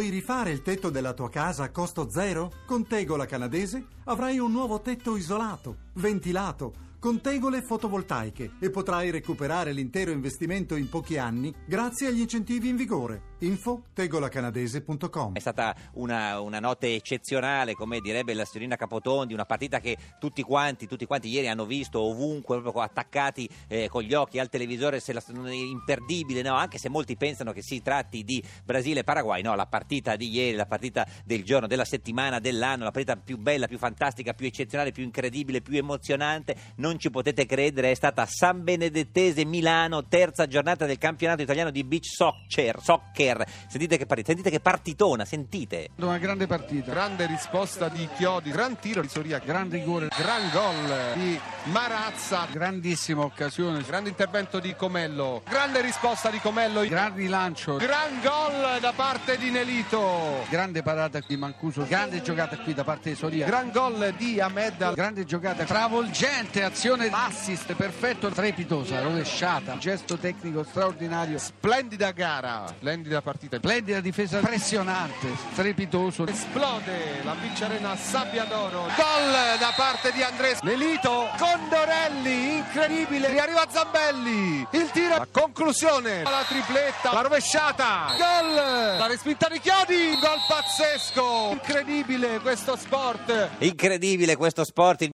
Vuoi rifare il tetto della tua casa a costo zero? Con Tegola Canadese avrai un nuovo tetto isolato, ventilato, con tegole fotovoltaiche e potrai recuperare l'intero investimento in pochi anni grazie agli incentivi in vigore. Info tegolacanadese.com È stata una, una notte eccezionale, come direbbe la signorina Capotondi, una partita che tutti quanti, tutti quanti ieri hanno visto ovunque, proprio attaccati eh, con gli occhi al televisore, se la, imperdibile, no? anche se molti pensano che si tratti di Brasile-Paraguay, no, la partita di ieri, la partita del giorno, della settimana, dell'anno, la partita più bella, più fantastica, più eccezionale, più incredibile, più emozionante, non ci potete credere, è stata San Benedettese Milano, terza giornata del campionato italiano di beach soccer. soccer. Sentite che, partita, sentite che partitona, sentite. Una grande partita. Grande risposta di Chiodi, gran tiro di Soria, Gran rigore, gran gol di Marazza, grandissima occasione, grande intervento di Comello, grande risposta di Comello, gran rilancio, gran gol da parte di Nelito, grande parata di Mancuso, grande giocata qui da parte di Soria, gran gol di Ahmed, grande giocata, travolgente azione, assist perfetto, strepitosa, rovesciata, gesto tecnico straordinario, splendida gara, splendida partita, splendida difesa pressionante, strepitoso. esplode la Arena Sabbia d'Oro, gol da parte di Andres. Nelito, Condorelli, incredibile, riarriva Zambelli, il tiro, la conclusione, la tripletta, la rovesciata, gol, la respinta di Chiodi, gol pazzesco, incredibile questo sport. Incredibile questo sport.